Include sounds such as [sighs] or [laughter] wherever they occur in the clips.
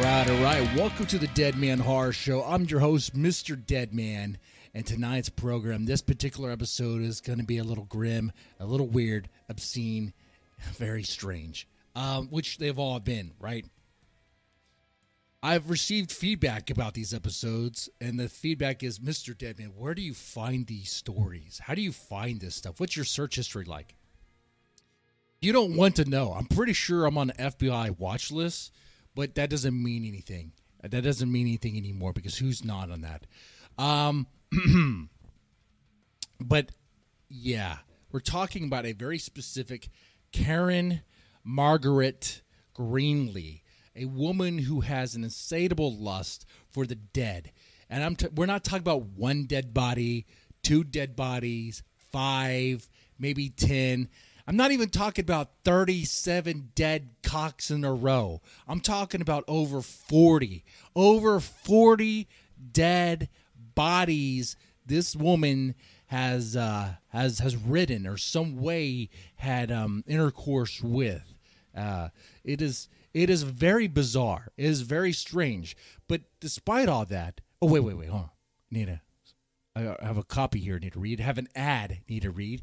right, all right. Welcome to the Dead Man Horror Show. I'm your host, Mr. Dead Man. And tonight's program, this particular episode is going to be a little grim, a little weird, obscene, very strange, um, which they've all been, right? I've received feedback about these episodes, and the feedback is Mr. Deadman, where do you find these stories? How do you find this stuff? What's your search history like? You don't want to know. I'm pretty sure I'm on the FBI watch list, but that doesn't mean anything. That doesn't mean anything anymore because who's not on that? Um, [clears throat] but yeah, we're talking about a very specific Karen Margaret Greenlee, a woman who has an insatiable lust for the dead. And I'm t- we're not talking about one dead body, two dead bodies, five, maybe 10. I'm not even talking about 37 dead cocks in a row. I'm talking about over 40. Over 40 dead bodies this woman has uh, has has ridden or some way had um, intercourse with. Uh, it is it is very bizarre. It is very strange. But despite all that, oh wait wait wait, hold on, need a I have a copy here. Need to read. I have an ad. Need to read.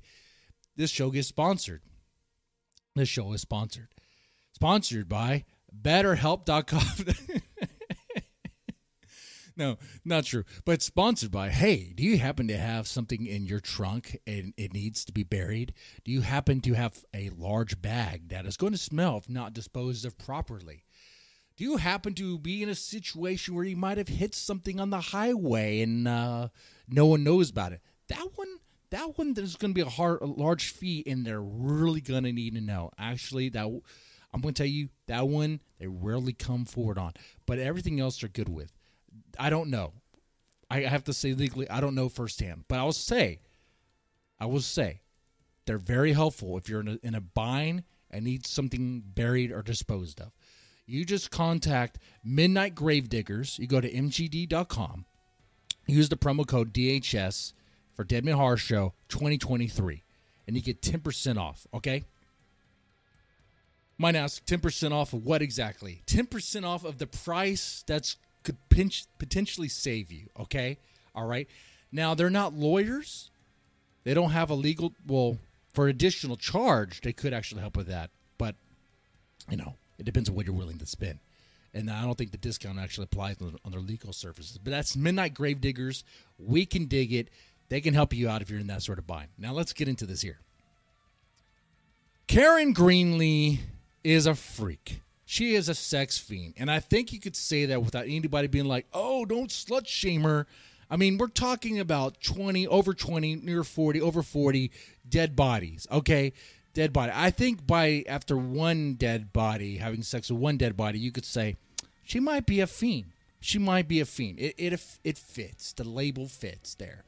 This show gets sponsored. This show is sponsored. Sponsored by BetterHelp.com. [laughs] no, not true. But sponsored by, hey, do you happen to have something in your trunk and it needs to be buried? Do you happen to have a large bag that is going to smell if not disposed of properly? Do you happen to be in a situation where you might have hit something on the highway and uh, no one knows about it? That one, that one, there's going to be a, hard, a large fee, and they're really going to need to know. Actually, that I'm going to tell you that one they rarely come forward on, but everything else they're good with. I don't know. I have to say legally, I don't know firsthand, but I will say, I will say, they're very helpful if you're in a, in a bind and need something buried or disposed of. You just contact Midnight Gravediggers. You go to mgd.com, use the promo code DHS for Deadman Horror Show 2023, and you get 10% off. Okay. Might ask 10% off of what exactly? 10% off of the price that's could pinch, potentially save you. Okay. All right. Now, they're not lawyers. They don't have a legal, well, for additional charge, they could actually help with that. But, you know, it depends on what you're willing to spend. And I don't think the discount actually applies on, on their legal services. But that's Midnight Gravediggers. We can dig it. They can help you out if you're in that sort of bind. Now, let's get into this here. Karen Greenlee is a freak. She is a sex fiend. And I think you could say that without anybody being like, oh, don't slut shame her. I mean, we're talking about 20, over 20, near 40, over 40 dead bodies. Okay. Dead body. I think by after one dead body, having sex with one dead body, you could say she might be a fiend. She might be a fiend. It, it, it fits. The label fits there.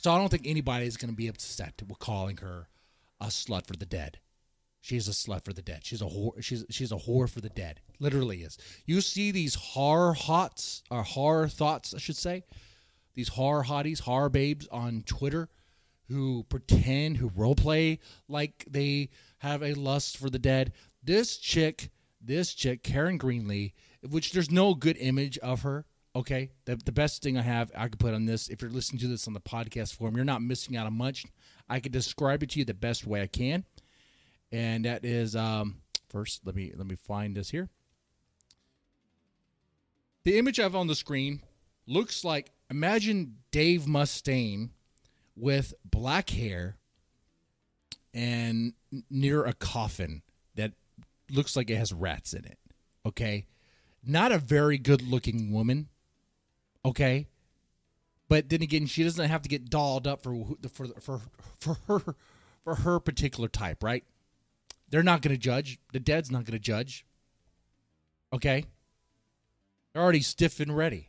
So I don't think anybody is going to be upset with calling her a slut for the dead. She's a slut for the dead. She's a whore. She's she's a whore for the dead. Literally is. You see these horror hots or horror thoughts, I should say, these horror hotties, horror babes on Twitter, who pretend, who role play like they have a lust for the dead. This chick, this chick, Karen Greenlee, which there's no good image of her. Okay, the the best thing I have I could put on this. If you're listening to this on the podcast form, you're not missing out on much. I could describe it to you the best way I can and that is um, first. Let me let me find this here. The image I have on the screen looks like imagine Dave Mustaine with black hair and near a coffin that looks like it has rats in it. Okay, not a very good looking woman. Okay, but then again, she doesn't have to get dolled up for for for for her for her particular type, right? They're not going to judge. The dead's not going to judge. Okay? They're already stiff and ready.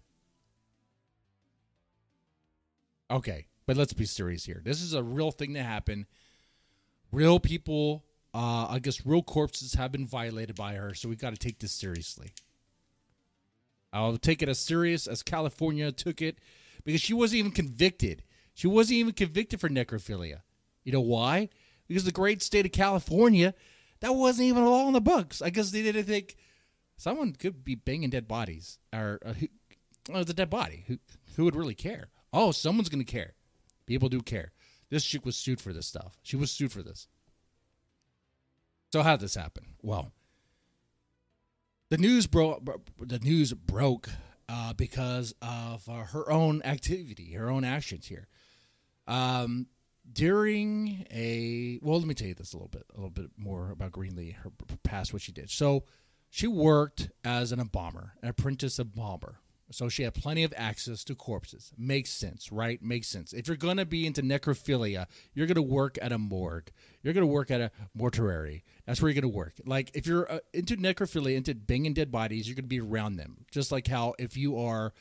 Okay, but let's be serious here. This is a real thing that happened. Real people, uh, I guess real corpses have been violated by her, so we got to take this seriously. I'll take it as serious as California took it because she wasn't even convicted. She wasn't even convicted for necrophilia. You know why? Because the great state of California that wasn't even all in the books. I guess they didn't think Someone could be banging dead bodies, or uh, who, a dead body. Who who would really care? Oh, someone's gonna care. People do care. This chick was sued for this stuff. She was sued for this. So how did this happen? Well, the news broke. The news broke uh, because of uh, her own activity, her own actions here. Um, during a well, let me tell you this a little bit, a little bit more about Greenlee, her past, what she did. So, she worked as an embalmer, an apprentice embalmer. So she had plenty of access to corpses. Makes sense, right? Makes sense. If you're going to be into necrophilia, you're going to work at a morgue. You're going to work at a mortuary. That's where you're going to work. Like if you're uh, into necrophilia, into banging dead bodies, you're going to be around them. Just like how if you are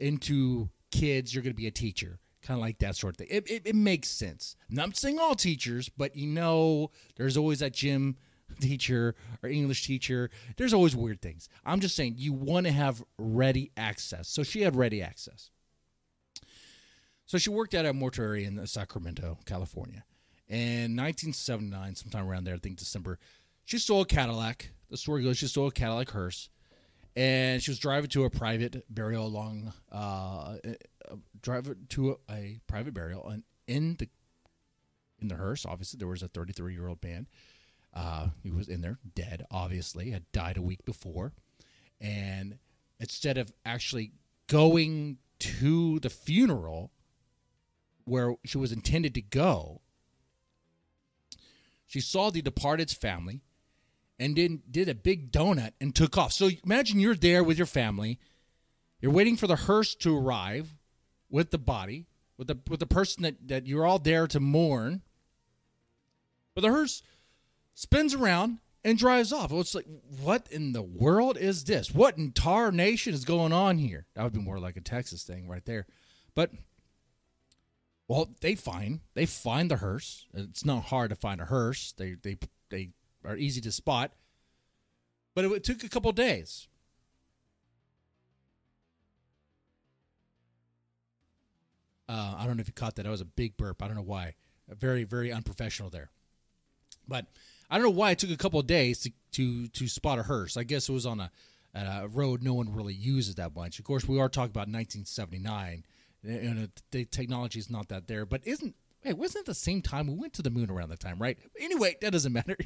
into kids, you're going to be a teacher. Kind of like that sort of thing. It, it, it makes sense. Not saying all teachers, but you know, there's always that gym teacher or English teacher. There's always weird things. I'm just saying you want to have ready access. So she had ready access. So she worked at a mortuary in Sacramento, California. In 1979, sometime around there, I think December, she stole a Cadillac. The story goes she stole a Cadillac hearse, and she was driving to a private burial along, uh, uh driving to a, a private burial, and in the in the hearse, obviously there was a 33 year old man uh, he was in there, dead, obviously, had died a week before. And instead of actually going to the funeral where she was intended to go, she saw the departed's family and then did a big donut and took off. So imagine you're there with your family. You're waiting for the hearse to arrive with the body, with the with the person that, that you're all there to mourn. But the hearse spins around and drives off. It's like, what in the world is this? What entire nation is going on here? That would be more like a Texas thing right there. But well, they find they find the hearse. It's not hard to find a hearse. They they they are easy to spot. But it, it took a couple days. Uh, I don't know if you caught that. That was a big burp. I don't know why. Very very unprofessional there. But I don't know why it took a couple of days to, to, to spot a hearse. I guess it was on a, a road no one really uses that much. Of course, we are talking about 1979, and the technology is not that there. But isn't hey, wasn't it the same time we went to the moon around that time, right? Anyway, that doesn't matter.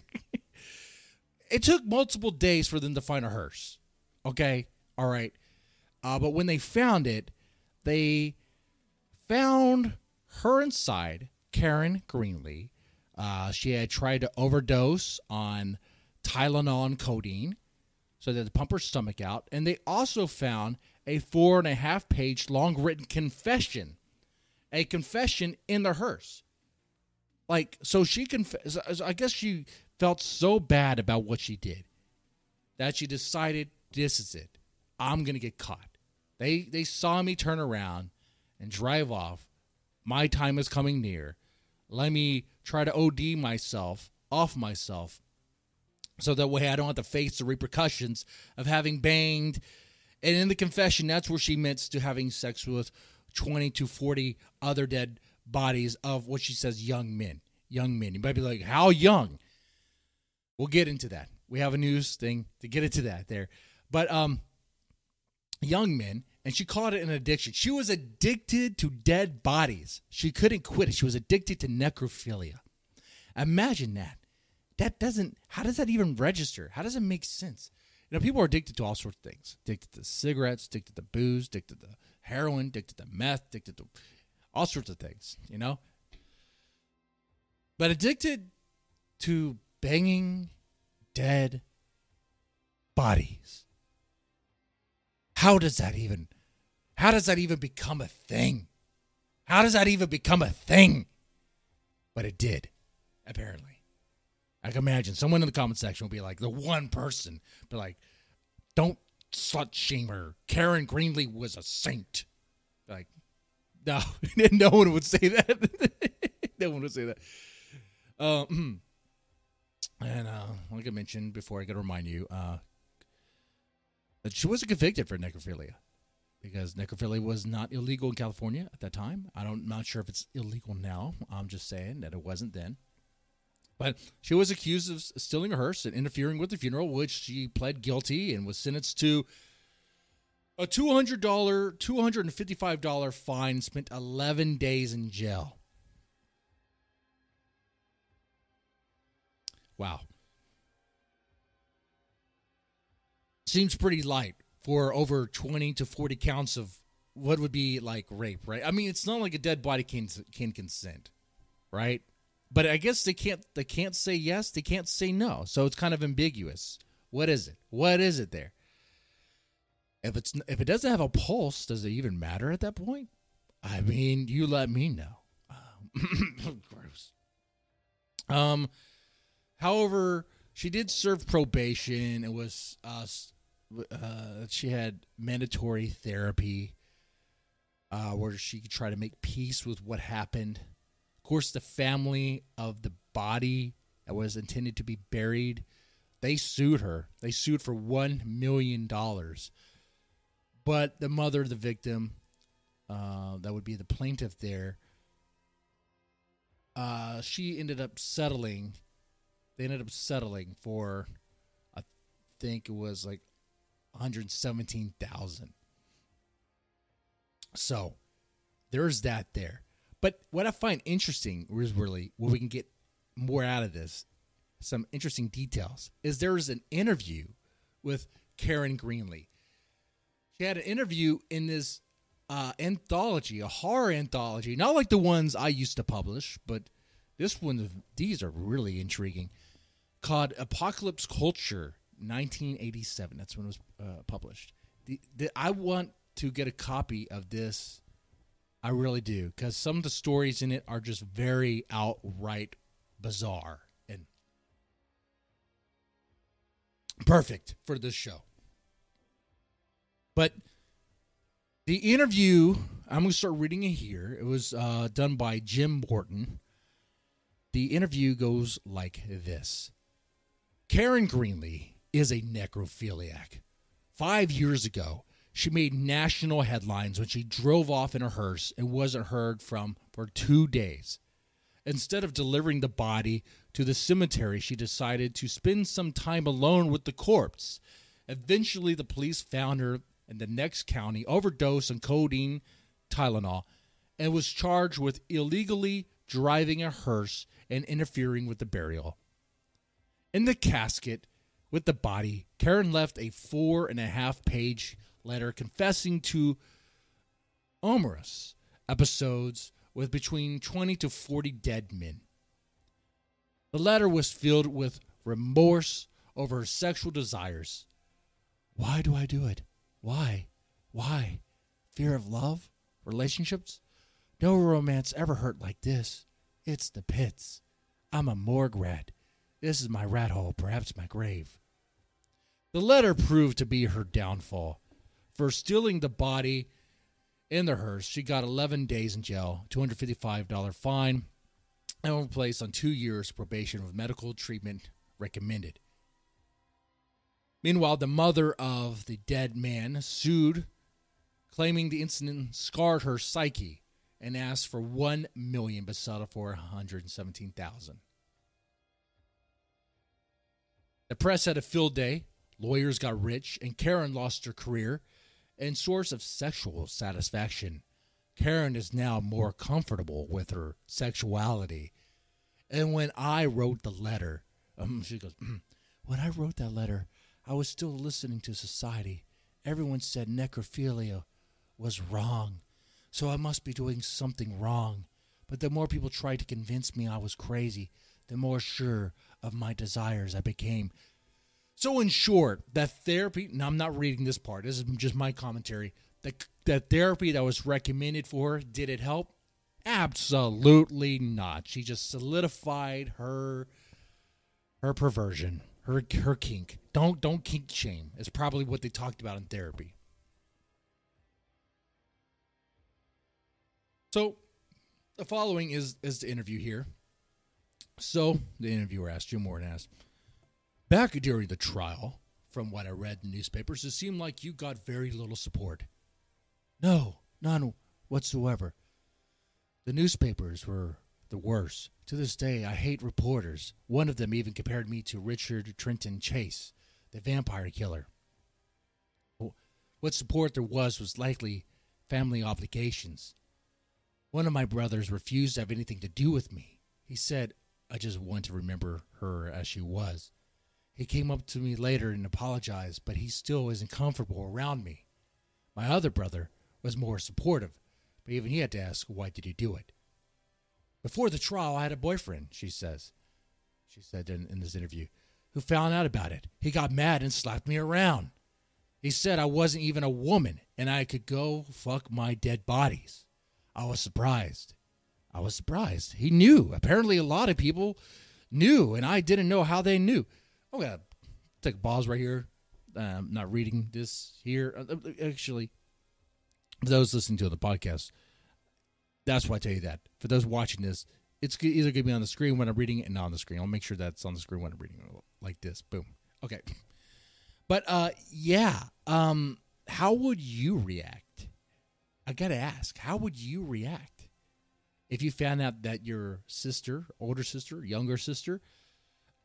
[laughs] it took multiple days for them to find a hearse. Okay, all right, uh, but when they found it, they found her inside, Karen Greenlee uh, she had tried to overdose on Tylenol and codeine so that to pump her stomach out. And they also found a four and a half page long written confession, a confession in the hearse. Like, so she confessed, I guess she felt so bad about what she did that she decided this is it. I'm going to get caught. They, they saw me turn around and drive off. My time is coming near. Let me try to OD myself, off myself, so that way I don't have to face the repercussions of having banged. And in the confession, that's where she admits to having sex with 20 to 40 other dead bodies of what she says young men. Young men. You might be like, how young? We'll get into that. We have a news thing to get into that there. But um young men and she called it an addiction. She was addicted to dead bodies. She couldn't quit it. She was addicted to necrophilia. Imagine that. That doesn't, how does that even register? How does it make sense? You know, people are addicted to all sorts of things addicted to cigarettes, addicted to booze, addicted to heroin, addicted to meth, addicted to all sorts of things, you know? But addicted to banging dead bodies how does that even how does that even become a thing? How does that even become a thing? But it did, apparently. I can imagine someone in the comment section will be like, the one person, be like, don't slut shame her. Karen Greenlee was a saint. Like, no, [laughs] no one would say that. [laughs] no one would say that. Um, [clears throat] and uh, like I mentioned before, I got to remind you, uh, she wasn't convicted for necrophilia because necrophilia was not illegal in California at that time. I don't, I'm not sure if it's illegal now. I'm just saying that it wasn't then. But she was accused of stealing a hearse and interfering with the funeral, which she pled guilty and was sentenced to a $200, $255 fine, spent 11 days in jail. Wow. Seems pretty light for over 20 to 40 counts of what would be like rape, right? I mean, it's not like a dead body can can consent, right? But I guess they can't they can't say yes, they can't say no. So it's kind of ambiguous. What is it? What is it there? If it's if it doesn't have a pulse, does it even matter at that point? I mean, you let me know. Um, [coughs] gross. Um, however, she did serve probation. It was uh, uh she had mandatory therapy, uh, where she could try to make peace with what happened. Of course, the family of the body that was intended to be buried, they sued her. They sued for one million dollars but the mother of the victim, uh, that would be the plaintiff there, uh, she ended up settling. They ended up settling for, I think it was like one hundred seventeen thousand. So, there's that there. But what I find interesting is really where we can get more out of this, some interesting details, is there is an interview with Karen Greenlee. She had an interview in this uh, anthology, a horror anthology, not like the ones I used to publish, but this one, these are really intriguing, called Apocalypse Culture, 1987. That's when it was uh, published. The, the, I want to get a copy of this. I really do, because some of the stories in it are just very outright bizarre and perfect for this show. But the interview, I'm going to start reading it here. It was uh, done by Jim Morton. The interview goes like this Karen Greenlee is a necrophiliac. Five years ago, she made national headlines when she drove off in a hearse and wasn't heard from for two days. Instead of delivering the body to the cemetery, she decided to spend some time alone with the corpse. Eventually, the police found her in the next county overdosed on codeine Tylenol and was charged with illegally driving a hearse and interfering with the burial. In the casket with the body, Karen left a four and a half page letter confessing to omerous episodes with between 20 to 40 dead men. The letter was filled with remorse over her sexual desires. Why do I do it? Why? Why? Fear of love? Relationships? No romance ever hurt like this. It's the pits. I'm a morgue rat. This is my rat hole, perhaps my grave. The letter proved to be her downfall. For stealing the body in the hearse, she got 11 days in jail, $255 fine, and was placed on two years probation with medical treatment recommended. Meanwhile, the mother of the dead man sued, claiming the incident scarred her psyche, and asked for one million, but settled for one hundred seventeen thousand. The press had a field day. Lawyers got rich, and Karen lost her career and source of sexual satisfaction. Karen is now more comfortable with her sexuality. And when I wrote the letter, um, she goes, [clears throat] when I wrote that letter, I was still listening to society. Everyone said necrophilia was wrong, so I must be doing something wrong. But the more people tried to convince me I was crazy, the more sure of my desires I became. So, in short, that therapy, now I'm not reading this part, this is just my commentary. That, the therapy that was recommended for her, did it help? Absolutely not. She just solidified her her perversion her her kink. Don't don't kink shame. It's probably what they talked about in therapy. So, the following is is the interview here. So the interviewer asked Jim Morton asked, back during the trial, from what I read in newspapers, it seemed like you got very little support. No, none whatsoever. The newspapers were the worst. To this day, I hate reporters. One of them even compared me to Richard Trenton Chase, the vampire killer. What support there was was likely family obligations. One of my brothers refused to have anything to do with me. He said, I just want to remember her as she was. He came up to me later and apologized, but he still isn't comfortable around me. My other brother was more supportive, but even he had to ask, Why did you do it? Before the trial, I had a boyfriend, she says. She said in, in this interview, who found out about it. He got mad and slapped me around. He said I wasn't even a woman and I could go fuck my dead bodies. I was surprised. I was surprised. He knew. Apparently, a lot of people knew, and I didn't know how they knew. I'm to take a pause right here. I'm not reading this here. Uh, uh, actually, those listening to the podcast, that's why I tell you that. For those watching this, it's either to be on the screen when I'm reading it and not on the screen. I'll make sure that's on the screen when I'm reading it like this. Boom. Okay. But uh, yeah, um, how would you react? I gotta ask, how would you react if you found out that your sister, older sister, younger sister,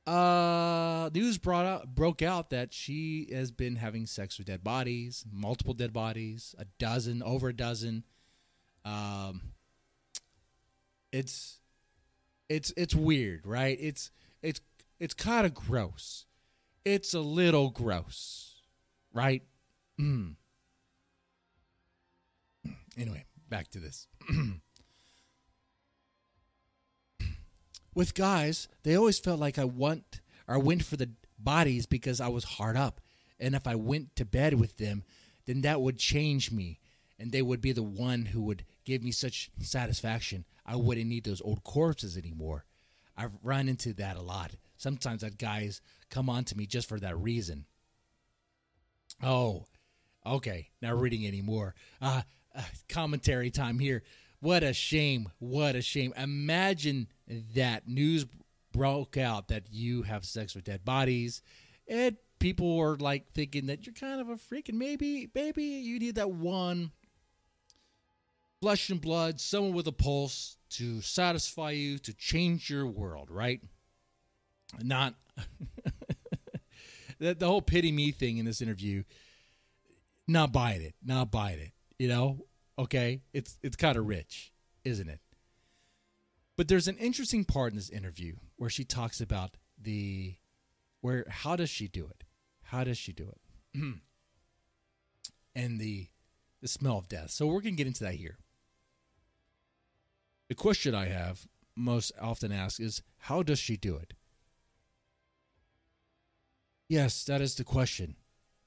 uh, news brought out broke out that she has been having sex with dead bodies, multiple dead bodies, a dozen, over a dozen. Um, it's it's it's weird, right? It's it's it's kind of gross it's a little gross, right? Mm. Anyway, back to this. [clears throat] With guys, they always felt like I want or went for the bodies because I was hard up. And if I went to bed with them, then that would change me. And they would be the one who would give me such satisfaction. I wouldn't need those old corpses anymore. I've run into that a lot. Sometimes that guys come on to me just for that reason. Oh, okay. Not reading anymore. Uh, uh, commentary time here. What a shame. What a shame. Imagine that news broke out that you have sex with dead bodies and people are like thinking that you're kind of a freak and maybe maybe you need that one flesh and blood someone with a pulse to satisfy you to change your world right not [laughs] the, the whole pity me thing in this interview. Not buying it. Not buying it. You know, okay, it's it's kind of rich, isn't it? But there's an interesting part in this interview where she talks about the where how does she do it? How does she do it? [clears throat] and the the smell of death. So we're going to get into that here. The question I have most often asked is how does she do it? Yes, that is the question.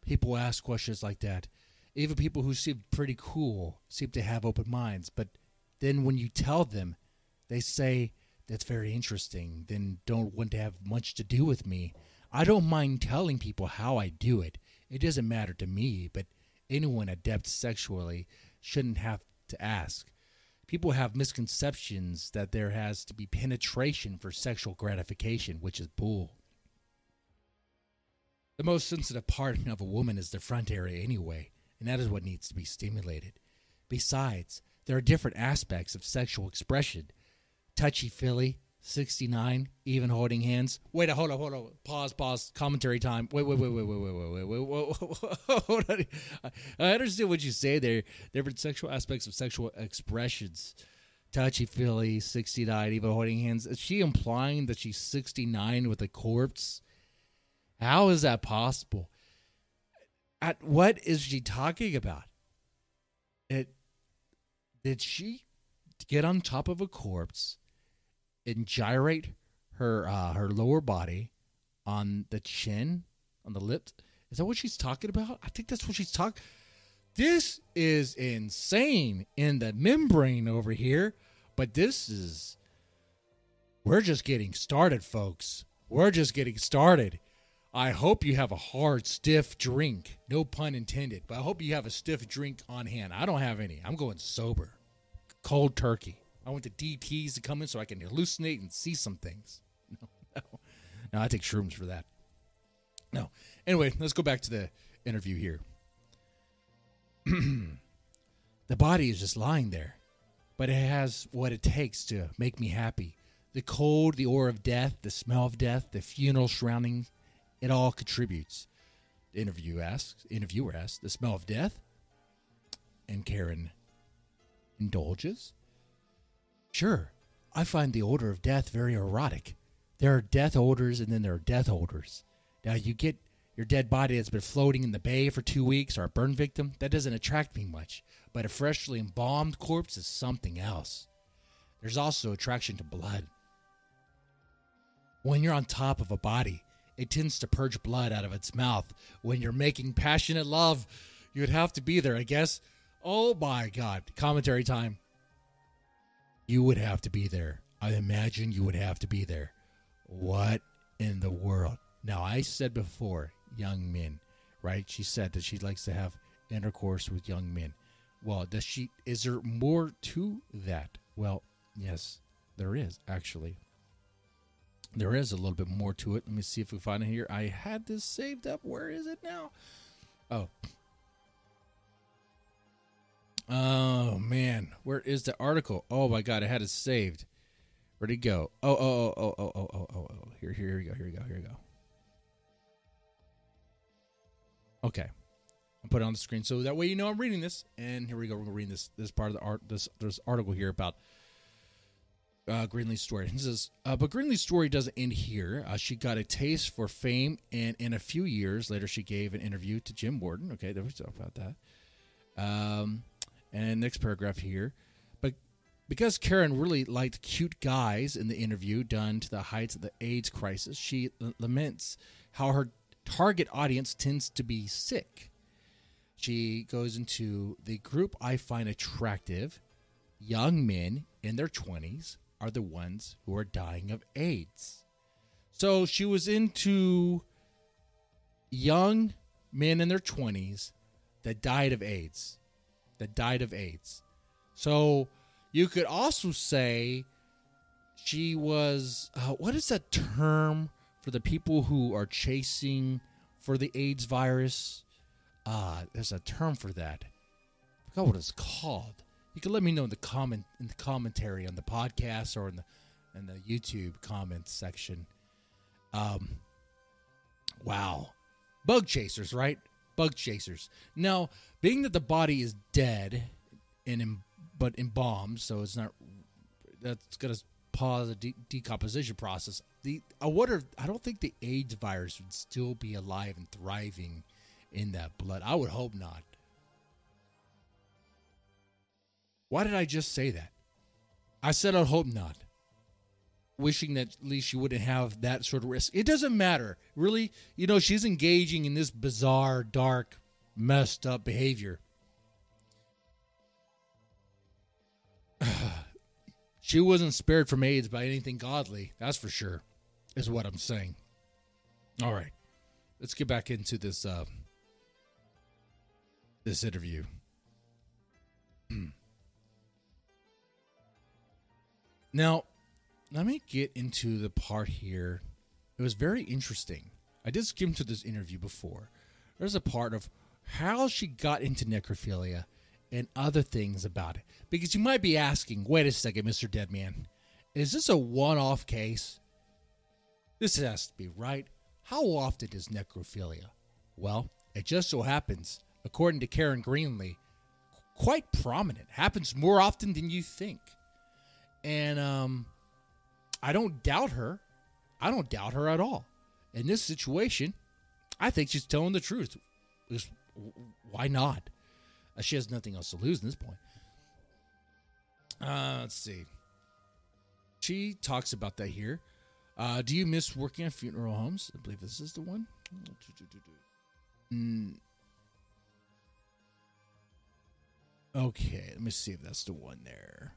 People ask questions like that. Even people who seem pretty cool seem to have open minds, but then when you tell them, they say, That's very interesting, then don't want to have much to do with me. I don't mind telling people how I do it. It doesn't matter to me, but anyone adept sexually shouldn't have to ask. People have misconceptions that there has to be penetration for sexual gratification, which is bull. The most sensitive part of a woman is the front area anyway, and that is what needs to be stimulated. Besides, there are different aspects of sexual expression. Touchy feely, 69, even holding hands. Wait, a hold on, hold on. Pause, pause. Commentary time. Wait, wait, wait, wait, wait, wait, wait, wait, wait, hold on. I understand what you say there. Different sexual aspects of sexual expressions. Touchy feely, 69, even holding hands. Is she implying that she's 69 with a corpse? How is that possible? At what is she talking about? It did she get on top of a corpse and gyrate her uh, her lower body on the chin, on the lips? Is that what she's talking about? I think that's what she's talking. This is insane in the membrane over here, but this is we're just getting started, folks. We're just getting started. I hope you have a hard, stiff drink. No pun intended, but I hope you have a stiff drink on hand. I don't have any. I'm going sober. Cold turkey. I want the DTs to come in so I can hallucinate and see some things. No, [laughs] no. No, I take shrooms for that. No. Anyway, let's go back to the interview here. [clears throat] the body is just lying there, but it has what it takes to make me happy. the cold, the aura of death, the smell of death, the funeral surroundings, it all contributes. The interview asks, interviewer asks, the smell of death? And Karen indulges. Sure, I find the odor of death very erotic. There are death odors and then there are death odors. Now, you get your dead body that's been floating in the bay for two weeks or a burn victim, that doesn't attract me much. But a freshly embalmed corpse is something else. There's also attraction to blood. When you're on top of a body, it tends to purge blood out of its mouth. When you're making passionate love, you'd have to be there, I guess. Oh my God. Commentary time. You would have to be there. I imagine you would have to be there. What in the world? Now, I said before, young men, right? She said that she likes to have intercourse with young men. Well, does she? Is there more to that? Well, yes, there is actually. There is a little bit more to it. Let me see if we find it here. I had this saved up. Where is it now? Oh. Oh man, where is the article? Oh my god, I had it saved. Where'd it go? Oh oh oh oh oh oh oh oh. oh. Here here we go. Here we go. Here we go. Okay. I'll put it on the screen so that way you know I'm reading this. And here we go. We're gonna read this this part of the art this this article here about uh, Greenlee's story. [laughs] It says, uh, but Greenlee's story doesn't end here. Uh, she got a taste for fame, and in a few years later, she gave an interview to Jim Warden. Okay, there we talk about that. Um, and next paragraph here, but because Karen really liked cute guys in the interview done to the heights of the AIDS crisis, she l- laments how her target audience tends to be sick. She goes into the group I find attractive, young men in their 20s are the ones who are dying of AIDS. So she was into young men in their 20s that died of AIDS. That died of AIDS. So you could also say she was, uh, what is that term for the people who are chasing for the AIDS virus? Uh, there's a term for that. I forgot what it's called you can let me know in the comment in the commentary on the podcast or in the in the YouTube comments section. Um, wow, bug chasers, right? Bug chasers. Now, being that the body is dead and but embalmed, so it's not that's gonna pause the de- decomposition process. The I wonder. I don't think the AIDS virus would still be alive and thriving in that blood. I would hope not. Why did I just say that? I said I'd hope not. Wishing that at least she wouldn't have that sort of risk. It doesn't matter. Really, you know, she's engaging in this bizarre, dark, messed up behavior. [sighs] she wasn't spared from AIDS by anything godly, that's for sure, is what I'm saying. All right. Let's get back into this uh this interview. [clears throat] Now, let me get into the part here. It was very interesting. I did skim to this interview before. There's a part of how she got into necrophilia and other things about it. Because you might be asking, wait a second, Mr. Deadman, is this a one off case? This has to be right. How often is necrophilia? Well, it just so happens, according to Karen Greenlee, quite prominent. Happens more often than you think. And um, I don't doubt her. I don't doubt her at all. In this situation, I think she's telling the truth. Why not? Uh, she has nothing else to lose at this point. Uh, let's see. She talks about that here. Uh, do you miss working at funeral homes? I believe this is the one. Mm. Okay, let me see if that's the one there.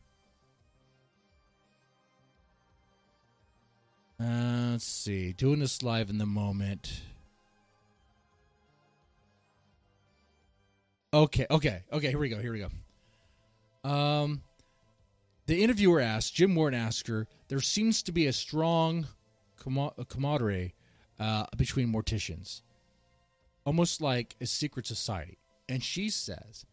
Uh, let's see. Doing this live in the moment. Okay, okay, okay. Here we go. Here we go. Um, the interviewer asked Jim Warden asked her. There seems to be a strong camaraderie uh, between morticians, almost like a secret society. And she says,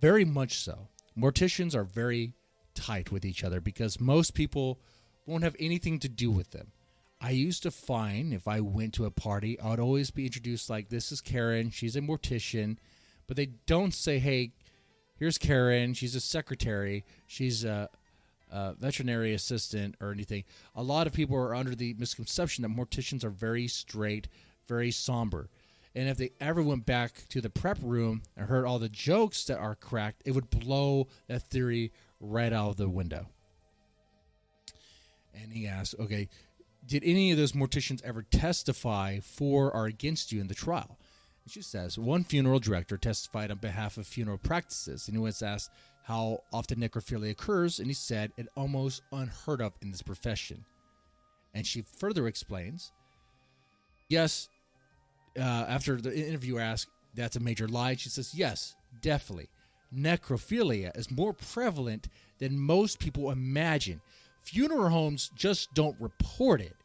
very much so. Morticians are very tight with each other because most people won't have anything to do with them. I used to find if I went to a party, I would always be introduced like, "This is Karen. She's a mortician," but they don't say, "Hey, here's Karen. She's a secretary. She's a, a veterinary assistant or anything." A lot of people are under the misconception that morticians are very straight, very somber. And if they ever went back to the prep room and heard all the jokes that are cracked, it would blow that theory right out of the window. And he asked, okay, did any of those morticians ever testify for or against you in the trial? And she says, one funeral director testified on behalf of funeral practices. And he was asked how often necrophilia occurs, and he said it almost unheard of in this profession. And she further explains, yes, uh, after the interviewer asked, that's a major lie, she says, yes, definitely. Necrophilia is more prevalent than most people imagine. Funeral homes just don't report it.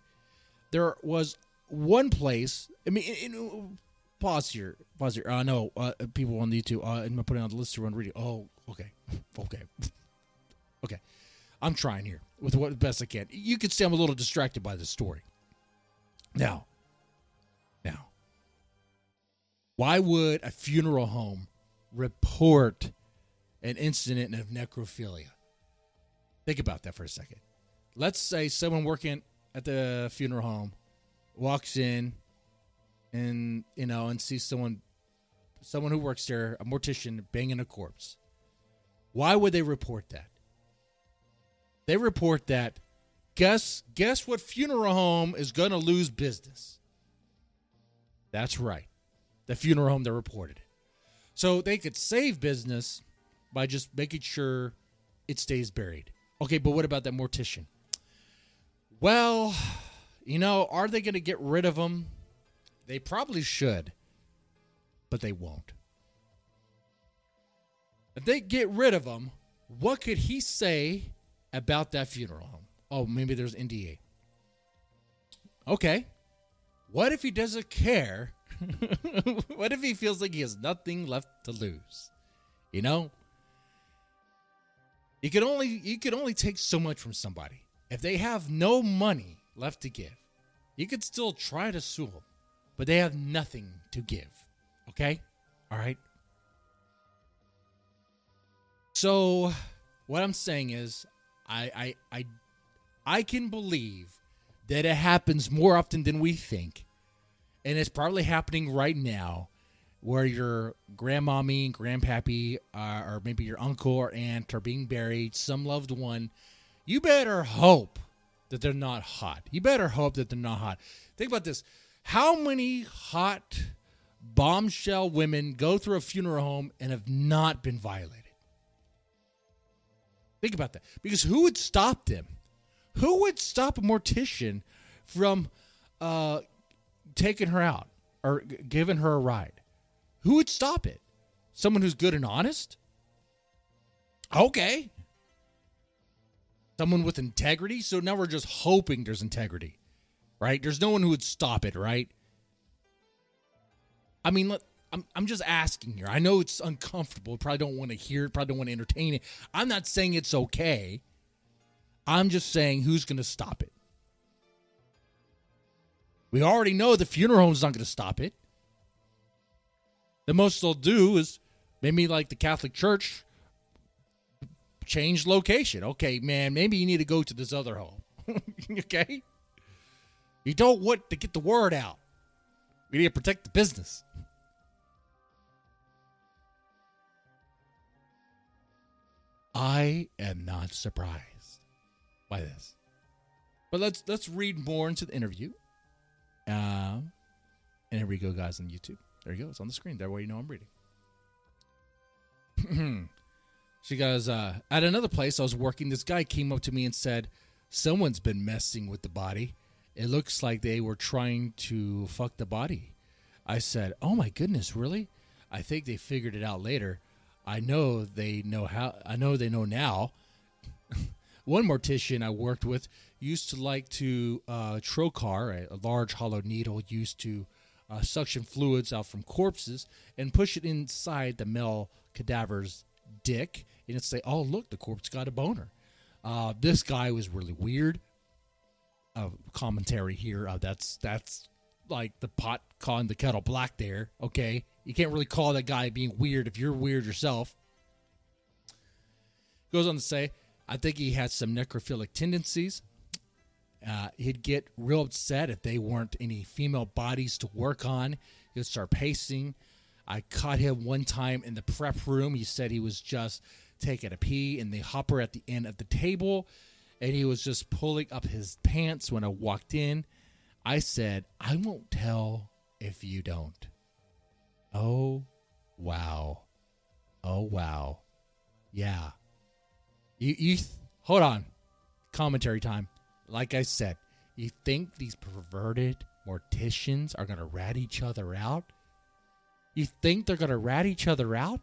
There was one place, I mean, in, in, pause here, pause here. Uh, no, uh, people on YouTube, uh, I'm putting on the list to run reading. Oh, okay, [laughs] okay, [laughs] okay. I'm trying here with what best I can. You could say I'm a little distracted by the story. Now, now, why would a funeral home report an incident of necrophilia? Think about that for a second. Let's say someone working at the funeral home walks in and you know and sees someone someone who works there, a mortician banging a corpse. Why would they report that? They report that guess guess what funeral home is going to lose business. That's right. The funeral home that reported it. So they could save business by just making sure it stays buried. Okay, but what about that mortician? Well, you know, are they going to get rid of him? They probably should, but they won't. If they get rid of him, what could he say about that funeral home? Oh, maybe there's NDA. Okay. What if he doesn't care? [laughs] what if he feels like he has nothing left to lose? You know? You can only you can only take so much from somebody. If they have no money left to give, you could still try to sue them, but they have nothing to give. Okay? All right? So, what I'm saying is, I, I, I, I can believe that it happens more often than we think. And it's probably happening right now where your grandmommy and grandpappy uh, or maybe your uncle or aunt are being buried, some loved one you better hope that they're not hot. You better hope that they're not hot. Think about this. How many hot bombshell women go through a funeral home and have not been violated? Think about that. Because who would stop them? Who would stop a mortician from uh, taking her out or giving her a ride? Who would stop it? Someone who's good and honest? Okay someone with integrity. So now we're just hoping there's integrity, right? There's no one who would stop it, right? I mean, I'm, I'm just asking here. I know it's uncomfortable. Probably don't want to hear it. Probably don't want to entertain it. I'm not saying it's okay. I'm just saying who's going to stop it. We already know the funeral home's not going to stop it. The most they'll do is maybe like the Catholic Church change location. Okay, man, maybe you need to go to this other home. [laughs] okay? You don't want to get the word out. We need to protect the business. I am not surprised by this. But let's let's read more into the interview. Um, and here we go, guys, on YouTube. There you go. It's on the screen. That way you know I'm reading. [clears throat] She goes, uh, at another place I was working, this guy came up to me and said, Someone's been messing with the body. It looks like they were trying to fuck the body. I said, Oh my goodness, really? I think they figured it out later. I know they know how, I know they know now. [laughs] One mortician I worked with used to like to uh, trocar, a, a large hollow needle used to uh, suction fluids out from corpses and push it inside the male cadaver's dick and it's say, "Oh, look, the corpse got a boner." Uh, this guy was really weird. uh, commentary here. Uh, that's that's like the pot calling the kettle black. There, okay. You can't really call that guy being weird if you're weird yourself. Goes on to say, I think he had some necrophilic tendencies. Uh, he'd get real upset if they weren't any female bodies to work on. He'd start pacing. I caught him one time in the prep room. He said he was just taking a pee in the hopper at the end of the table, and he was just pulling up his pants when I walked in. I said, I won't tell if you don't. Oh, wow. Oh, wow. Yeah. You, you, hold on. Commentary time. Like I said, you think these perverted morticians are going to rat each other out? You think they're to rat each other out?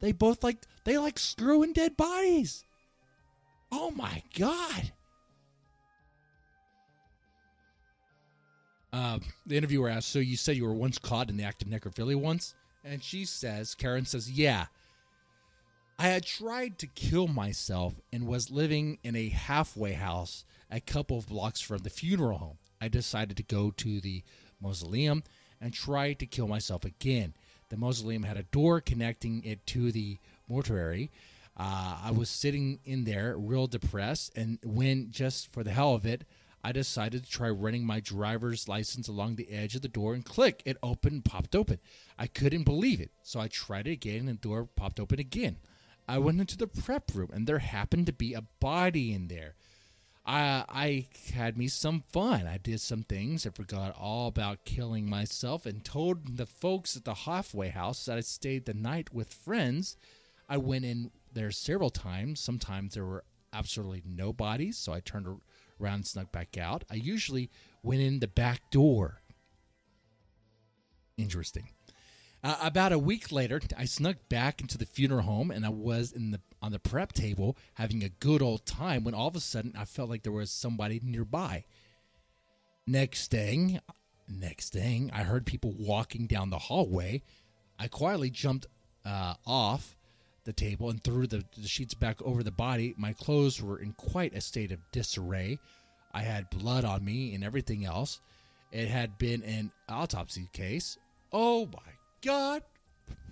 They both like, they like screwing dead bodies. Oh my God. Uh, the interviewer asked, So you said you were once caught in the act of necrophilia once? And she says, Karen says, Yeah. I had tried to kill myself and was living in a halfway house a couple of blocks from the funeral home. I decided to go to the mausoleum and tried to kill myself again. The mausoleum had a door connecting it to the mortuary. Uh, I was sitting in there, real depressed, and when, just for the hell of it, I decided to try running my driver's license along the edge of the door and click, it opened, popped open. I couldn't believe it, so I tried it again, and the door popped open again. I went into the prep room, and there happened to be a body in there. I, I had me some fun. I did some things. I forgot all about killing myself and told the folks at the halfway house that I stayed the night with friends. I went in there several times. Sometimes there were absolutely no bodies, so I turned around and snuck back out. I usually went in the back door. Interesting. Uh, about a week later, I snuck back into the funeral home, and I was in the on the prep table having a good old time. When all of a sudden, I felt like there was somebody nearby. Next thing, next thing, I heard people walking down the hallway. I quietly jumped uh, off the table and threw the, the sheets back over the body. My clothes were in quite a state of disarray. I had blood on me and everything else. It had been an autopsy case. Oh my God.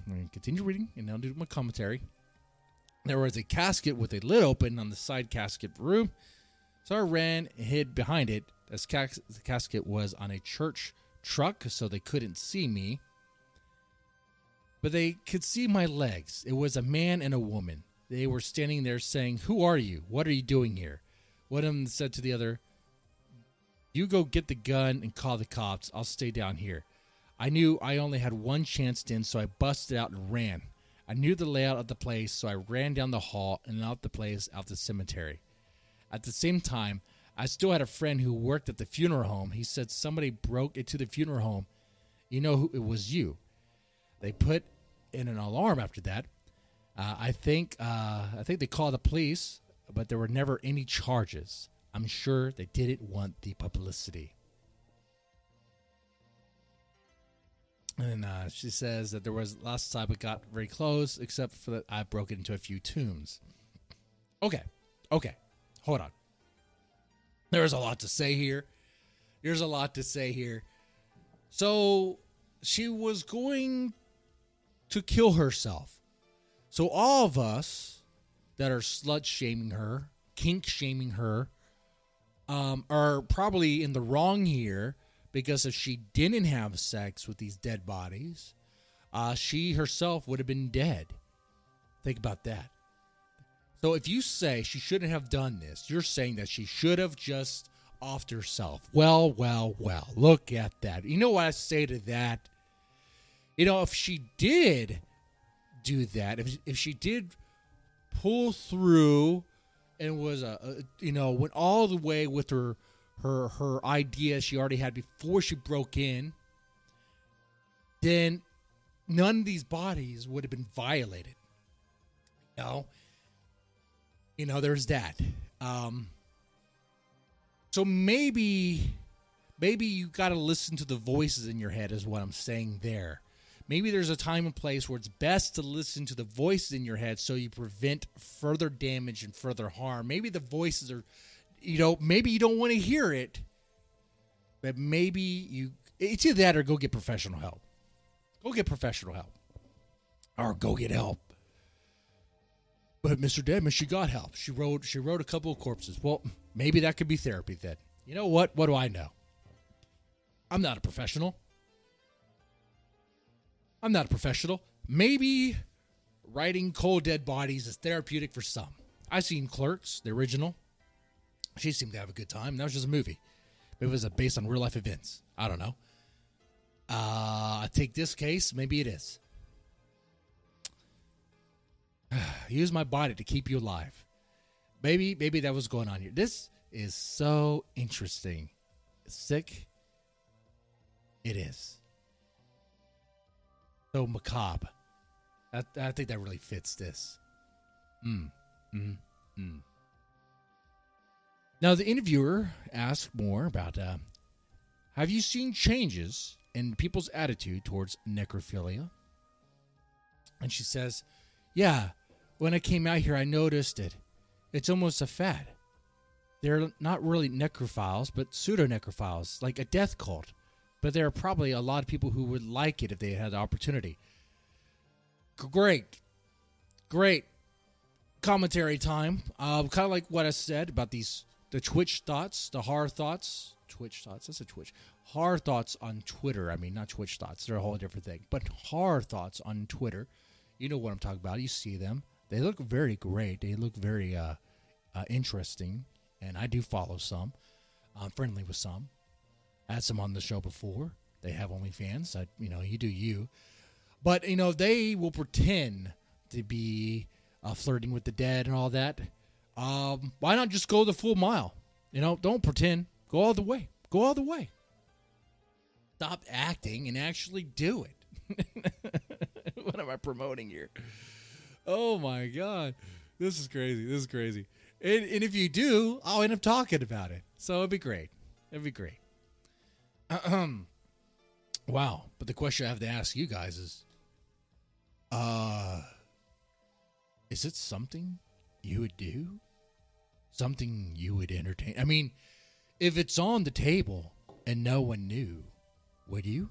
To continue reading and now do my commentary. There was a casket with a lid open on the side casket room. So I ran and hid behind it as cas- the casket was on a church truck, so they couldn't see me. But they could see my legs. It was a man and a woman. They were standing there saying, Who are you? What are you doing here? One of them said to the other, You go get the gun and call the cops. I'll stay down here. I knew I only had one chance in, so I busted out and ran. I knew the layout of the place, so I ran down the hall and out the place out the cemetery. At the same time, I still had a friend who worked at the funeral home. He said somebody broke into the funeral home. You know who it was you. They put in an alarm after that. Uh, I think uh, I think they called the police, but there were never any charges. I'm sure they didn't want the publicity. And uh, she says that there was last time we got very close, except for that I broke into a few tombs. Okay, okay, hold on. There's a lot to say here. There's a lot to say here. So she was going to kill herself. So all of us that are slut shaming her, kink shaming her, um, are probably in the wrong here because if she didn't have sex with these dead bodies, uh, she herself would have been dead. Think about that. So if you say she shouldn't have done this, you're saying that she should have just offed herself. Well, well, well, look at that. You know what I say to that? You know, if she did do that, if, if she did pull through and was a, a you know, went all the way with her her her idea she already had before she broke in, then none of these bodies would have been violated. You know, you know, there's that. Um, so maybe, maybe you got to listen to the voices in your head, is what I'm saying there. Maybe there's a time and place where it's best to listen to the voices in your head so you prevent further damage and further harm. Maybe the voices are you know, maybe you don't want to hear it, but maybe you, it's either that or go get professional help. Go get professional help. Or go get help. But Mr. Deadman, she got help. She wrote she wrote a couple of corpses. Well, maybe that could be therapy then. You know what? What do I know? I'm not a professional. I'm not a professional. Maybe writing cold dead bodies is therapeutic for some. I've seen Clerks, the original. She seemed to have a good time. That was just a movie. Maybe it was based on real life events. I don't know. Uh, I take this case. Maybe it is. [sighs] Use my body to keep you alive. Maybe, maybe that was going on here. This is so interesting. Sick. It is. So macabre. I, I think that really fits this. Mm, mm, mm. Now, the interviewer asked more about uh, Have you seen changes in people's attitude towards necrophilia? And she says, Yeah, when I came out here, I noticed it. It's almost a fad. They're not really necrophiles, but pseudo necrophiles, like a death cult. But there are probably a lot of people who would like it if they had the opportunity. Great. Great commentary time. Uh, kind of like what I said about these the Twitch thoughts, the horror thoughts. Twitch thoughts. That's a Twitch. Horror thoughts on Twitter. I mean, not Twitch thoughts. They're a whole different thing. But horror thoughts on Twitter. You know what I'm talking about. You see them. They look very great. They look very uh, uh, interesting. And I do follow some. I'm friendly with some. I had some on the show before. They have OnlyFans. I, you know, you do you. But, you know, they will pretend to be uh, flirting with the dead and all that. Um, why not just go the full mile? You know, don't pretend. Go all the way. Go all the way. Stop acting and actually do it. [laughs] what am I promoting here? Oh my god, this is crazy. This is crazy. And, and if you do, I'll end up talking about it. So it'd be great. It'd be great. Um, [clears throat] wow. But the question I have to ask you guys is, uh, is it something you would do? Something you would entertain? I mean, if it's on the table and no one knew, would you?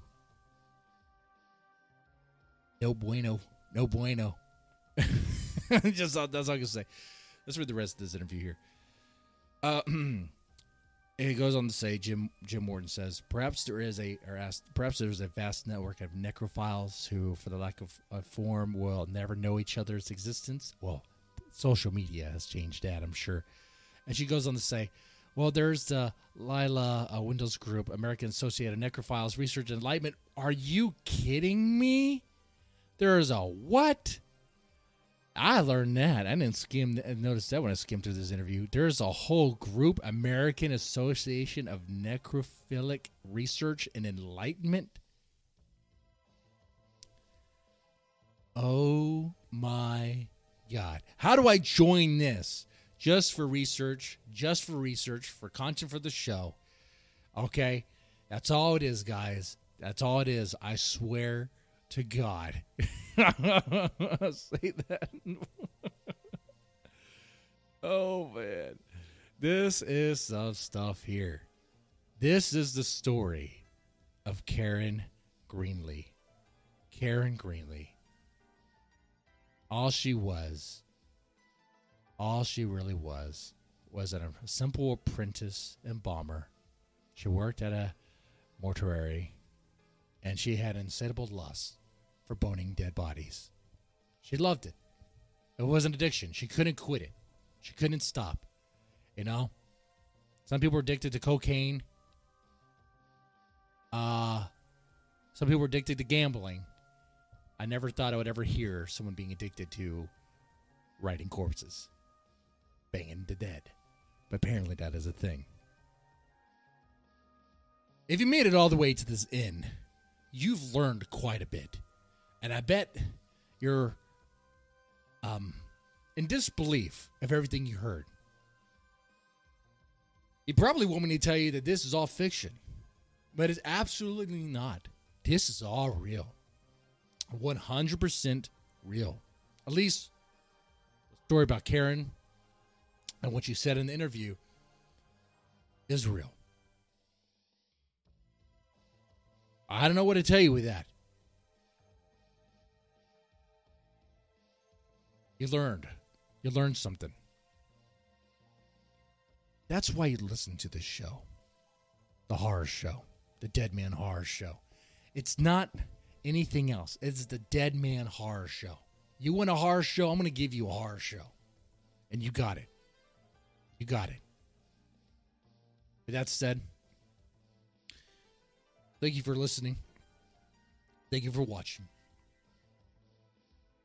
No bueno. No bueno. [laughs] Just that's all I can say. Let's read the rest of this interview here. Uh, [clears throat] he goes on to say, Jim Jim Morton says, perhaps there is a or asked, perhaps there's a vast network of necrophiles who, for the lack of a form, will never know each other's existence. Well, social media has changed that, I'm sure. And she goes on to say, well, there's the Lila uh, Windows Group, American Associated Necrophiles Research and Enlightenment. Are you kidding me? There is a what? I learned that. I didn't skim notice that when I skimmed through this interview. There's a whole group, American Association of Necrophilic Research and Enlightenment. Oh my God. How do I join this? Just for research, just for research, for content for the show. Okay? That's all it is, guys. That's all it is. I swear to God. [laughs] Say that. [laughs] oh man. This is some stuff here. This is the story of Karen Greenlee. Karen Greenlee. All she was, all she really was, was a simple apprentice embalmer. She worked at a mortuary and she had insatiable lust for boning dead bodies. She loved it. It was an addiction. She couldn't quit it. She couldn't stop. You know? Some people are addicted to cocaine. Uh some people are addicted to gambling. I never thought I would ever hear someone being addicted to writing corpses. Banging the dead. But apparently that is a thing. If you made it all the way to this end, you've learned quite a bit. And I bet you're um, in disbelief of everything you heard. You probably want me to tell you that this is all fiction, but it's absolutely not. This is all real. 100% real. At least the story about Karen and what you said in the interview is real. I don't know what to tell you with that. You learned. You learned something. That's why you listen to this show. The horror show. The Dead Man Horror Show. It's not anything else. It's the Dead Man Horror Show. You want a horror show? I'm going to give you a horror show. And you got it. You got it. With that said, thank you for listening. Thank you for watching.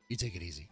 You take it easy.